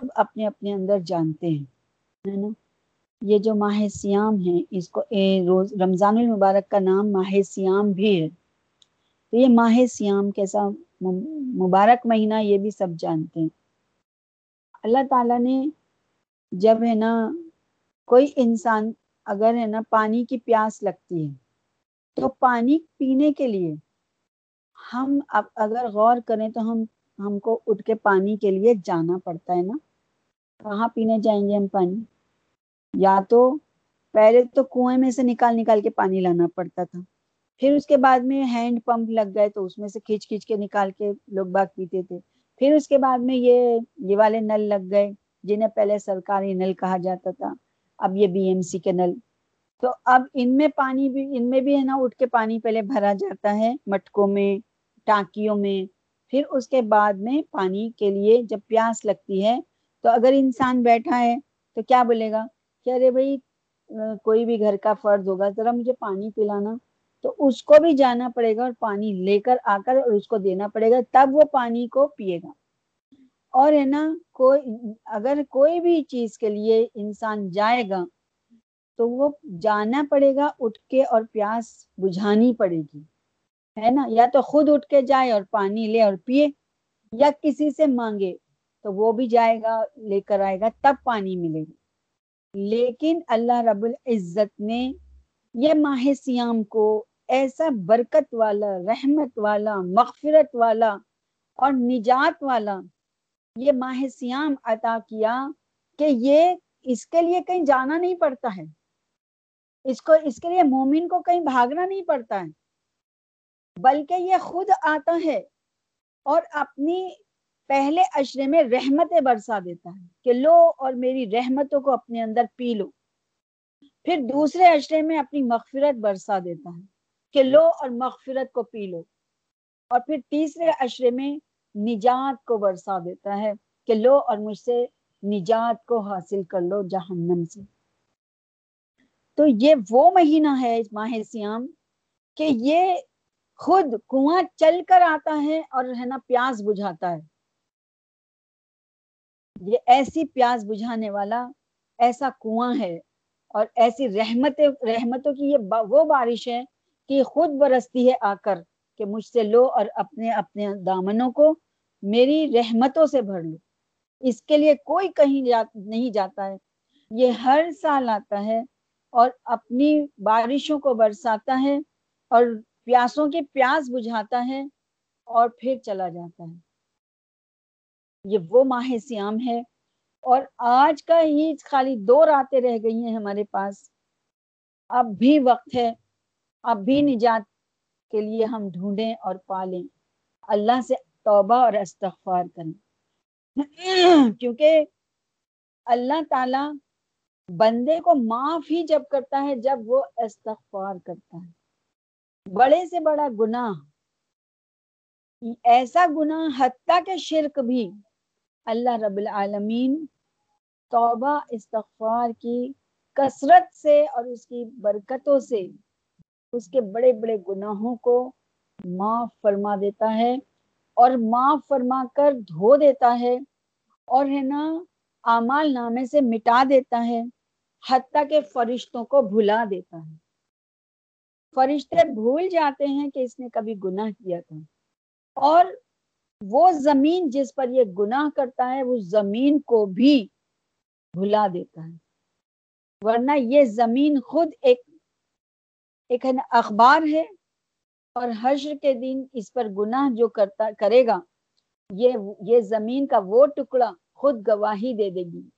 سب اپنے اپنے اندر جانتے ہیں، ہے نا؟ یہ جو ماہ سیام ہے، اس کو روز رمضان المبارک کا نام ماہ سیام بھی ہے۔ تو یہ ماہ سیام کیسا مبارک مہینہ یہ بھی سب جانتے ہیں۔ اللہ تعالیٰ نے جب ہے نا کوئی انسان اگر ہے نا پانی کی پیاس لگتی ہے، تو پانی پینے کے لیے ہم اب اگر غور کریں تو ہم ہم کو اٹھ کے پانی کے لیے جانا پڑتا ہے نا۔ کہاں پینے جائیں گے ہم پانی؟ یا تو پہلے تو کنویں میں سے نکال نکال کے پانی لانا پڑتا تھا۔ پھر اس کے بعد میں ہینڈ پمپ لگ گئے تو اس میں سے کھینچ کھینچ کے نکال کے لوگ باغ پیتے تھے۔ پھر اس کے بعد میں یہ یہ والے نل لگ گئے، جنہیں پہلے سرکاری نل کہا جاتا تھا، اب یہ بی ایم سی کے نل۔ تو اب ان میں پانی بھی، ان میں بھی ہے نا، اٹھ کے پانی پہلے بھرا جاتا ہے مٹکوں میں، ٹانکیوں میں۔ پھر اس کے بعد میں پانی کے لیے جب پیاس لگتی ہے تو اگر انسان بیٹھا ہے تو کیا بولے گا؟ کہ ارے بھائی، کوئی بھی گھر کا فرض ہوگا، ذرا مجھے پانی پلانا۔ تو اس کو بھی جانا پڑے گا اور پانی لے کر آ کر اور اس کو دینا پڑے گا، تب وہ پانی کو پیے گا۔ اور ہے نا، کوئی، اگر کوئی بھی چیز کے لیے انسان جائے گا تو وہ جانا پڑے گا، اٹھ کے اور پیاس بجھانی پڑے گی۔ ہے نا؟ یا تو خود اٹھ کے جائے اور پانی لے اور پیے، یا کسی سے مانگے۔ تو وہ بھی جائے گا، لے کر آئے گا، تب پانی ملے گا۔ لیکن اللہ رب العزت نے یہ ماہ سیام کو ایسا برکت والا، رحمت والا، مغفرت والا اور نجات والا یہ ماہ سیام عطا کیا کہ یہ اس کے لیے کہیں جانا نہیں پڑتا ہے۔ اس کو، اس کے لیے مومن کو کہیں بھاگنا نہیں پڑتا ہے۔ بلکہ یہ خود آتا ہے اور اپنی پہلے اشرے میں رحمتیں برسا دیتا ہے کہ لو اور میری رحمتوں کو اپنے اندر پی لو۔ پھر دوسرے اشرے میں اپنی مغفرت برسا دیتا ہے کہ لو اور مغفرت کو پی لو۔ اور پھر تیسرے اشرے میں نجات کو برسا دیتا ہے کہ لو اور مجھ سے نجات کو حاصل کر لو جہنم سے۔ تو یہ وہ مہینہ ہے ماہ سیام کہ یہ خود کنواں چل کر آتا ہے اور ہے نا پیاس بجھاتا ہے۔ یہ ایسی پیاس بجھانے والا ایسا کنواں ہے اور ایسی رحمت رحمتوں کی یہ وہ بارش ہے کہ خود برستی ہے آ کر کہ مجھ سے لو اور اپنے اپنے دامنوں کو میری رحمتوں سے بھر لو۔ اس کے لیے کوئی کہیں جا, نہیں جاتا ہے۔ یہ ہر سال آتا ہے اور اپنی بارشوں کو برساتا ہے اور پیاسوں کی پیاس بجھاتا ہے اور پھر چلا جاتا ہے۔ یہ وہ ماہ سیام ہے۔ اور آج کا ہی خالی دو راتیں رہ گئی ہیں ہمارے پاس۔ اب بھی وقت ہے۔ اب بھی نجات کے لیے ہم ڈھونڈیں اور پالیں۔ اللہ سے توبہ اور استغفار کریں۔ کیونکہ اللہ تعالی بندے کو معاف ہی جب کرتا ہے، جب وہ استغفار کرتا ہے۔ بڑے سے بڑا گناہ۔ ایسا گناہ حتیٰ کہ شرک بھی۔ اللہ رب العالمین توبہ، استغفار کی کثرت سے اور اس کی برکتوں سے اس کے بڑے بڑے گناہوں کو معاف فرما دیتا ہے اور معاف فرما کر دھو دیتا ہے اور ہے نا اعمال نامے سے مٹا دیتا ہے حتیٰ کہ فرشتوں کو بھلا دیتا ہے۔ فرشتے بھول جاتے ہیں کہ اس نے کبھی گناہ کیا تھا اور وہ زمین جس پر یہ گناہ کرتا ہے، وہ زمین کو بھی بھلا دیتا ہے۔ ورنہ یہ زمین خود ایک ایک اخبار ہے اور حشر کے دن اس پر گناہ جو کرتا، کرے گا، یہ یہ زمین کا وہ ٹکڑا خود گواہی دے دے گی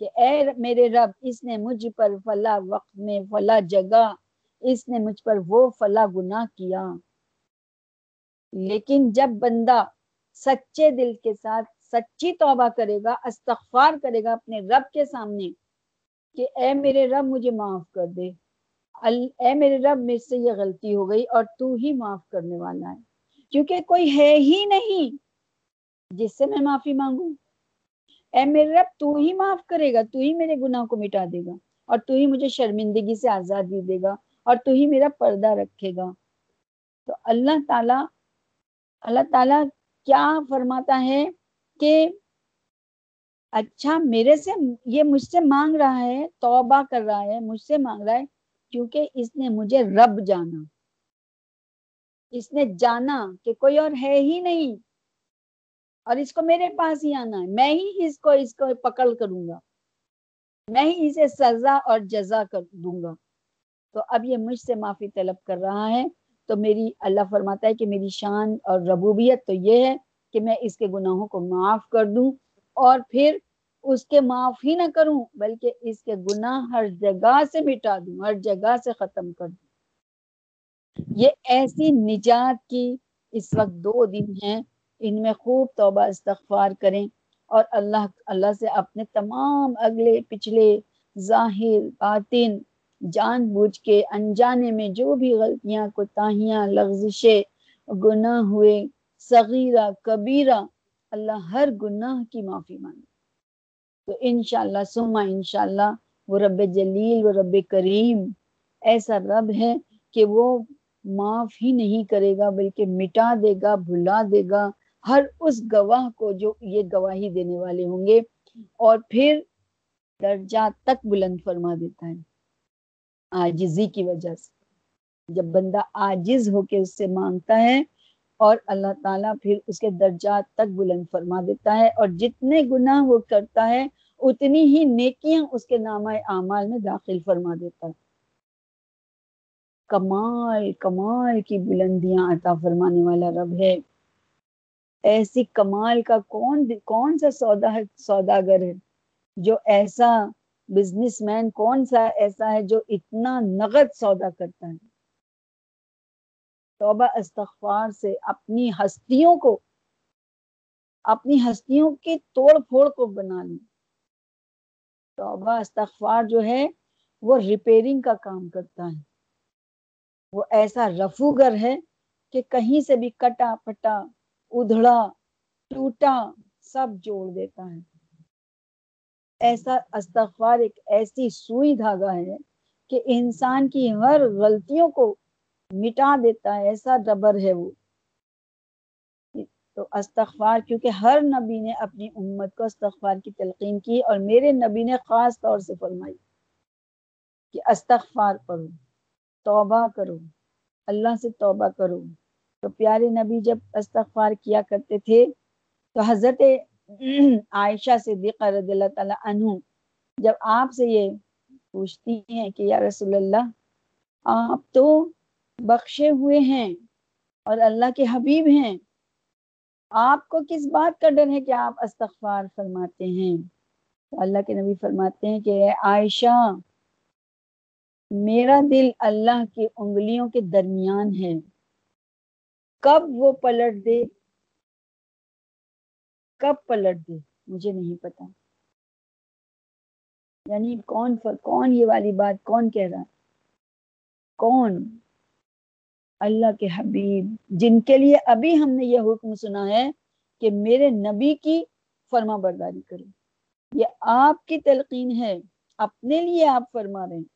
کہ اے میرے رب، اس نے مجھ پر فلا وقت میں فلا جگہ، اس نے مجھ پر وہ فلا گناہ کیا۔ لیکن جب بندہ سچے دل کے ساتھ سچی توبہ کرے گا، استغفار کرے گا اپنے رب کے سامنے کہ اے میرے رب مجھے معاف کر دے۔ اے میرے رب مجھ سے یہ غلطی ہو گئی اور تو ہی معاف کرنے والا ہے۔ کیونکہ کوئی ہے ہی نہیں جس سے میں معافی مانگوں۔ اے میرے رب، تو ہی معاف کرے گا، تو ہی میرے گناہ کو مٹا دے گا اور تو ہی مجھے شرمندگی سے آزادی دے گا اور تو ہی میرا پردہ رکھے گا۔ تو اللہ تعالی اللہ تعالی کیا فرماتا ہے کہ اچھا میرے سے یہ مجھ سے مانگ رہا ہے، توبہ کر رہا ہے، مجھ سے مانگ رہا ہے کیونکہ اس نے مجھے رب جانا۔ اس نے جانا کہ کوئی اور ہے ہی نہیں اور اس کو میرے پاس ہی آنا ہے۔ میں ہی اس کو اس کو پکڑ کروں گا۔ میں ہی اسے سزا اور جزا کر دوں گا۔ تو اب یہ مجھ سے معافی طلب کر رہا ہے۔ تو میری اللہ فرماتا ہے کہ میری شان اور ربوبیت تو یہ ہے کہ میں اس کے گناہوں کو معاف کر دوں اور پھر اس کے معاف ہی نہ کروں، بلکہ اس کے گناہ ہر جگہ سے مٹا دوں، ہر جگہ سے ختم کر دوں۔ یہ ایسی نجات کی اس وقت دو دن ہیں، ان میں خوب توبہ استغفار کریں اور اللہ اللہ سے اپنے تمام اگلے، پچھلے ظاہر، باطن جان بوجھ کے انجانے میں جو بھی غلطیاں، کوتاہیاں، لغزشیں، گناہ ہوئے، صغیرہ، کبیرہ، اللہ ہر گناہ کی معافی مانگے۔ تو انشاءاللہ سما انشاءاللہ، وہ رب جلیل و رب کریم، ایسا رب ہے کہ وہ معاف ہی نہیں کرے گا، بلکہ مٹا دے گا، بھلا دے گا، ہر اس گواہ کو جو یہ گواہی دینے والے ہوں گے۔ اور پھر درجہ تک بلند فرما دیتا ہے۔ آجزی کی وجہ سے۔ جب بندہ آجز ہو کے اس سے مانگتا ہے اور اللہ تعالیٰ پھر اس کے درجات تک بلند فرما دیتا ہے اور جتنے گناہ وہ کرتا ہے، اتنی ہی نیکیاں اس کے نامہ اعمال میں داخل فرما دیتا ہے۔ کمال کمال کی بلندیاں عطا فرمانے والا رب ہے۔ ایسی کمال کا کون کون سا سودا ہے، سوداگر ہے جو ایسا بزنس مین کون سا ایسا ہے جو اتنا نغد سودا کرتا ہے؟ توبہ استغفار سے اپنی ہستیوں کو، اپنی ہستیوں کی توڑ پھوڑ کو بنا لی توبہ استغفار جو ہے، وہ ریپیرنگ کا کام کرتا ہے۔ وہ ایسا رفوگر ہے کہ کہیں سے بھی کٹا پٹا ادھڑا، ٹوٹا، سب جوڑ دیتا ہے۔ ایسا استغفار ایک ایسی سوئی دھاگا ہے کہ انسان کی ہر غلطیوں کو مٹا دیتا ہے، ایسا ڈبر ہے وہ۔ تو استغفار، کیونکہ ہر نبی نے اپنی امت کو استغفار کی تلقین کی اور میرے نبی نے خاص طور سے فرمائی کہ استغفار پڑھو، توبہ کرو، اللہ سے توبہ کرو۔ تو پیارے نبی جب استغفار کیا کرتے تھے تو حضرت عائشہ صدیقہ رضی اللہ تعالیٰ عنہ جب آپ سے یہ پوچھتی ہیں کہ یا رسول اللہ، آپ تو بخشے ہوئے ہیں اور اللہ کے حبیب ہیں۔ آپ کو کس بات کا ڈر ہے کہ آپ استغفار فرماتے ہیں؟ تو اللہ کے نبی فرماتے ہیں کہ عائشہ، میرا دل اللہ کی انگلیوں کے درمیان ہے۔ کب وہ پلٹ دے کب پلٹ دے مجھے نہیں پتا۔ یعنی کون فر, کون یہ والی بات کون کہہ رہا ہے؟ کون؟ اللہ کے حبیب۔ جن کے لیے ابھی ہم نے یہ حکم سنا ہے کہ میرے نبی کی فرما برداری کرو۔ یہ آپ کی تلقین ہے اپنے لیے آپ فرما رہے ہیں۔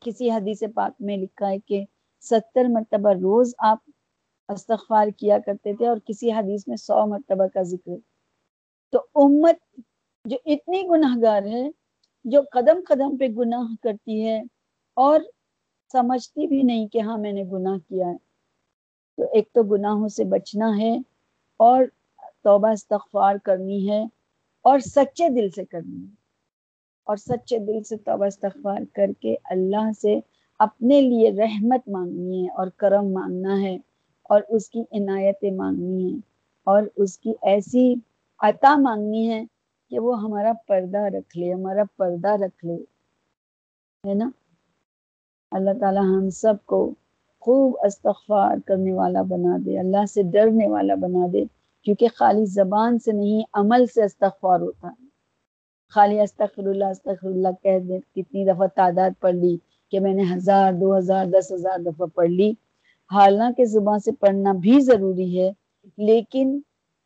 کسی حدیث پاک میں لکھا ہے کہ ستر مرتبہ روز آپ استغفار کیا کرتے تھے اور کسی حدیث میں سو مرتبہ کا ذکر۔ تو امت جو اتنی گناہ گار ہے، جو قدم قدم پہ گناہ کرتی ہے اور سمجھتی بھی نہیں کہ ہاں میں نے گناہ کیا ہے۔ تو ایک تو گناہوں سے بچنا ہے اور توبہ استغفار کرنی ہے اور سچے دل سے کرنی ہے۔ اور سچے دل سے توبہ استغفار کر کے اللہ سے اپنے لیے رحمت مانگنی ہے اور کرم مانگنا ہے۔ اور اس کی عنایتیں مانگنی ہے اور اس کی ایسی عطا مانگنی ہے کہ وہ ہمارا پردہ رکھ لے، ہمارا پردہ رکھ لے، ہے نا؟ اللہ تعالی ہم سب کو خوب استغفار کرنے والا بنا دے، اللہ سے ڈرنے والا بنا دے، کیونکہ خالی زبان سے نہیں، عمل سے استغفار ہوتا ہے۔ خالی استغفر اللہ استغفر اللہ کہہ دے، کتنی دفعہ تعداد پڑھ لی کہ میں نے ہزار، دو ہزار، دس ہزار دفعہ پڑھ لی۔ حالانکہ زبان سے پڑھنا بھی ضروری ہے، لیکن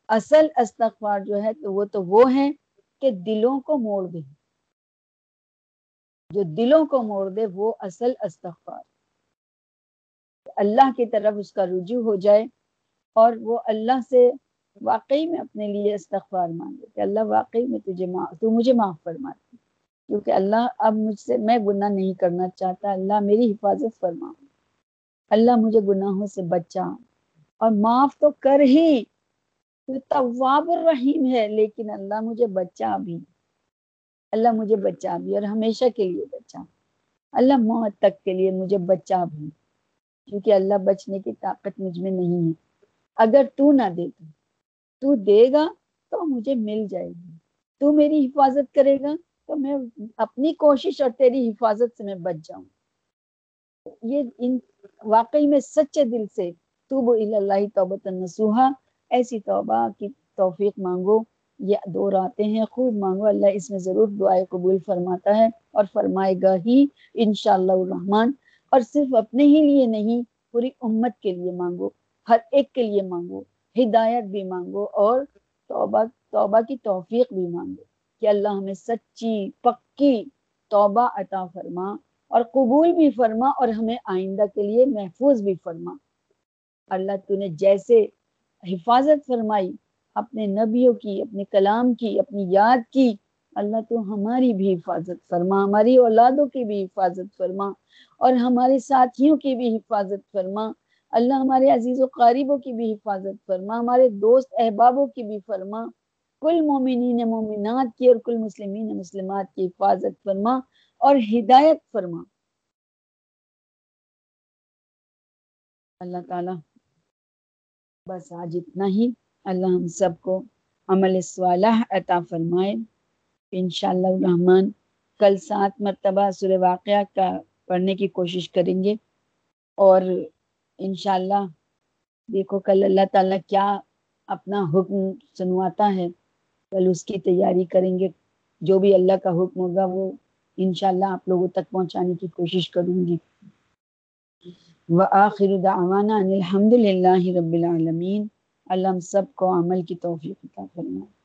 اصل استغفار جو ہے تو وہ تو وہ ہے کہ دلوں کو موڑ دیں جو دلوں کو موڑ دے وہ اصل استغفار۔ اللہ کی طرف اس کا رجوع ہو جائے اور وہ اللہ سے واقعی میں اپنے لیے استغفار مانگے کہ اللہ واقعی میں تجھے معاف تو مجھے معاف فرما کیونکہ اللہ اب مجھ سے، میں گناہ نہیں کرنا چاہتا، اللہ میری حفاظت فرما۔ اللہ مجھے گناہوں سے بچا۔ اور معاف تو کر ہی، تو تواب الرحیم ہے، لیکن اللہ مجھے بچا بھی۔ اللہ مجھے بچا بھی اور ہمیشہ کے لیے بچا۔ اللہ موت تک کے لیے مجھے بچا بھی، کیونکہ اللہ بچنے کی طاقت مجھ میں نہیں ہے۔ اگر تو نہ دے تو تو دے گا تو مجھے مل جائے گی۔ تو میری حفاظت کرے گا تو میں اپنی کوشش اور تیری حفاظت سے میں بچ جاؤں۔ یہ ان واقعی میں سچے دل سے توبو اللہ توبت النسوحا ایسی توبہ کی توفیق مانگو، یہ دو راتیں ہیں، خوب مانگو، اللہ اس میں ضرور دعائیں قبول فرماتا ہے اور فرمائے گا ہی انشاءاللہ الرحمن۔ اور صرف اپنے ہی لیے نہیں، پوری امت کے لیے مانگو، ہر ایک کے لیے مانگو، ہدایت بھی مانگو اور توبہ توبہ کی توفیق بھی مانگو کہ اللہ ہمیں سچی، پکی توبہ عطا فرما۔ اور قبول بھی فرما اور ہمیں آئندہ کے لیے محفوظ بھی فرما۔ اللہ تو نے جیسے حفاظت فرمائی، اپنے نبیوں کی، اپنے کلام کی، اپنی یاد کی۔ اللہ تو ہماری بھی حفاظت فرما، ہماری اولادوں کی بھی حفاظت فرما اور ہمارے ساتھیوں کی بھی حفاظت فرما۔ اللہ ہمارے عزیز و قریبوں کی بھی حفاظت فرما، ہمارے دوست احبابوں کی بھی فرما۔ کل مومنین مومنات کی اور کل مسلمین مسلمات کی حفاظت فرما۔ اور ہدایت فرما۔ اللہ تعالی بس آج اتنا ہی۔ اللہ ہم سب کو عمل صالح عطا فرمائے۔ انشاءاللہ الرحمن کل سات مرتبہ سر واقعہ کا پڑھنے کی کوشش کریں گے۔ اور انشاءاللہ دیکھو کل اللہ تعالیٰ کیا اپنا حکم سنواتا ہے۔ کل اس کی تیاری کریں گے۔ جو بھی اللہ کا حکم ہوگا وہ انشاءاللہ آپ لوگوں تک پہنچانے کی کوشش کروں گی۔ وآخر دعوانا ان الحمد للہ رب العالمین۔ اللہ ہم سب کو عمل کی توفیق عطا فرمائے۔